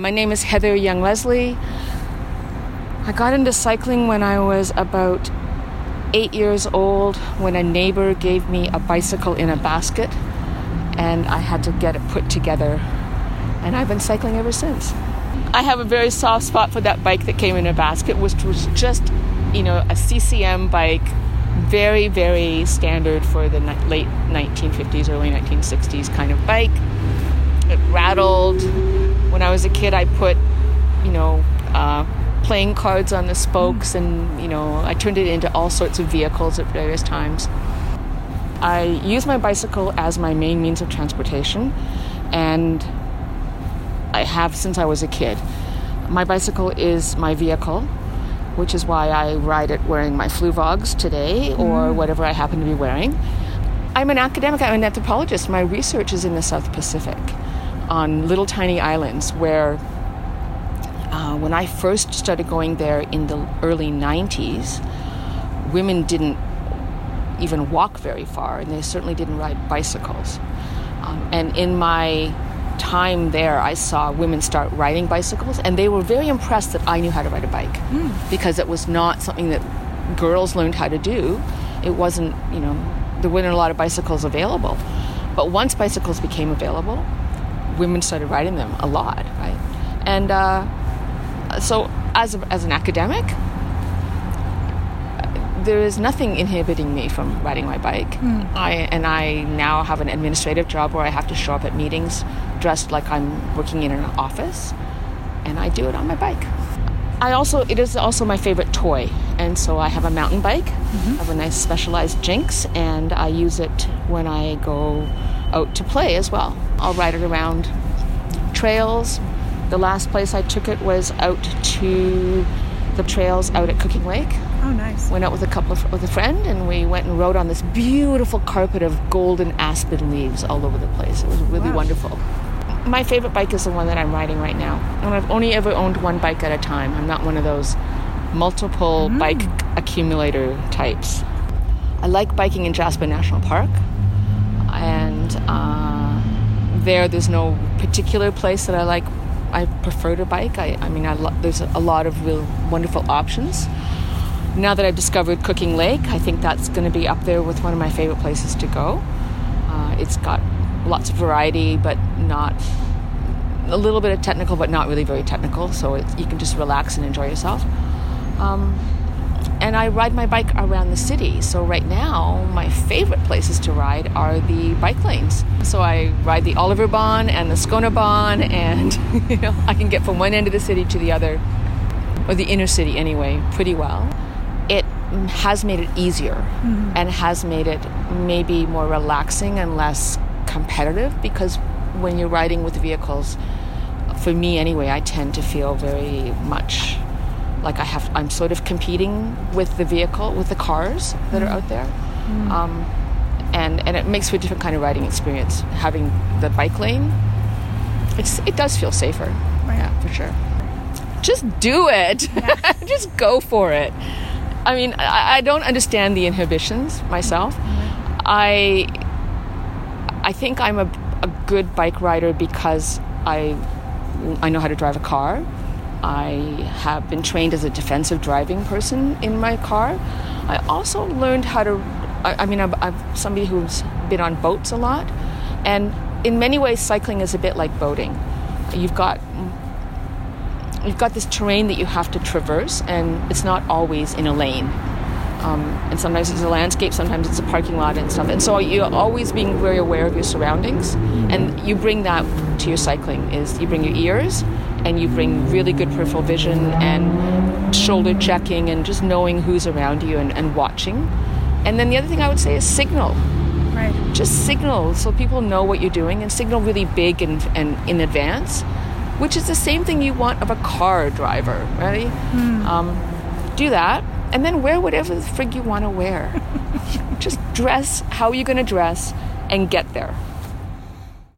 My name is Heather Young Leslie. I got into cycling when I was about eight years old when a neighbor gave me a bicycle in a basket and I had to get it put together. And I've been cycling ever since. I have a very soft spot for that bike that came in a basket, which was just, you know, a CCM bike, very, very standard for the late 1950s, early 1960s kind of bike. It rattled. When I was a kid, I put, you know, uh, playing cards on the spokes, and you know, I turned it into all sorts of vehicles at various times. I use my bicycle as my main means of transportation, and I have since I was a kid. My bicycle is my vehicle, which is why I ride it wearing my Fluevogs today or mm. whatever I happen to be wearing. I'm an academic, I'm an anthropologist. My research is in the South Pacific on little tiny islands where uh, when I first started going there in the early 90s, women didn't even walk very far, and they certainly didn't ride bicycles. Um, and in my time there, I saw women start riding bicycles, and they were very impressed that I knew how to ride a bike mm. because it was not something that girls learned how to do. It wasn't, you know, there weren't a lot of bicycles available. But once bicycles became available, women started riding them a lot, right? And uh, so, as, a, as an academic, there is nothing inhibiting me from riding my bike. Mm. I and I now have an administrative job where I have to show up at meetings dressed like I'm working in an office, and I do it on my bike. I also it is also my favorite toy, and so I have a mountain bike. Mm-hmm. I have a nice specialized Jynx, and I use it when I go out to play as well. I'll ride it around trails, the last place I took it was out to the trails out at Cooking Lake. Oh, nice. Went out with a couple of, with a friend, and we went and rode on this beautiful carpet of golden aspen leaves all over the place. It was really wow. wonderful. My favorite bike is the one that I'm riding right now, and I've only ever owned one bike at a time. I'm not one of those multiple mm. bike accumulator types. I like biking in Jasper National Park, and uh, there, there's no particular place that I like I prefer to bike. I, I mean, I lo- there's a lot of real wonderful options. Now that I've discovered Cooking Lake, I think that's going to be up there with one of my favorite places to go. Uh, it's got lots of variety, but not a little bit of technical, but not really very technical. So you can just relax and enjoy yourself. Um, and I ride my bike around the city. So right now, my favorite places to ride are the bike lanes. So I ride the Oliver Bahn and the Skånebahn, and you know I can get from one end of the city to the other, or the inner city anyway, pretty well. It has made it easier mm-hmm. and has made it maybe more relaxing and less competitive because when you're riding with vehicles, for me anyway, I tend to feel very much like I have I'm sort of competing with the vehicle with the cars that are out there mm. um, and and it makes for a different kind of riding experience having the bike lane it's it does feel safer right. yeah for sure just do it yeah. just go for it I mean I, I, don't understand the inhibitions myself mm-hmm. I I think I'm a, a good bike rider because I I know how to drive a car I have been trained as a defensive driving person in my car. I also learned how to, I, I mean, I'm, I'm, somebody who's been on boats a lot, and in many ways, cycling is a bit like boating. You've got you've got this terrain that you have to traverse, and it's not always in a lane. Um, and sometimes it's a landscape, sometimes it's a parking lot and stuff. And so you're always being very aware of your surroundings, and you bring that to your cycling. Is you bring your ears, and you bring really good peripheral vision and shoulder checking and just knowing who's around you and, and watching. And then the other thing I would say is signal. Right. Just signal so people know what you're doing and signal really big and, and in advance, which is the same thing you want of a car driver, right? Mm. Um, do that and then wear whatever the frig you want to wear. Just dress how you're going to dress and get there.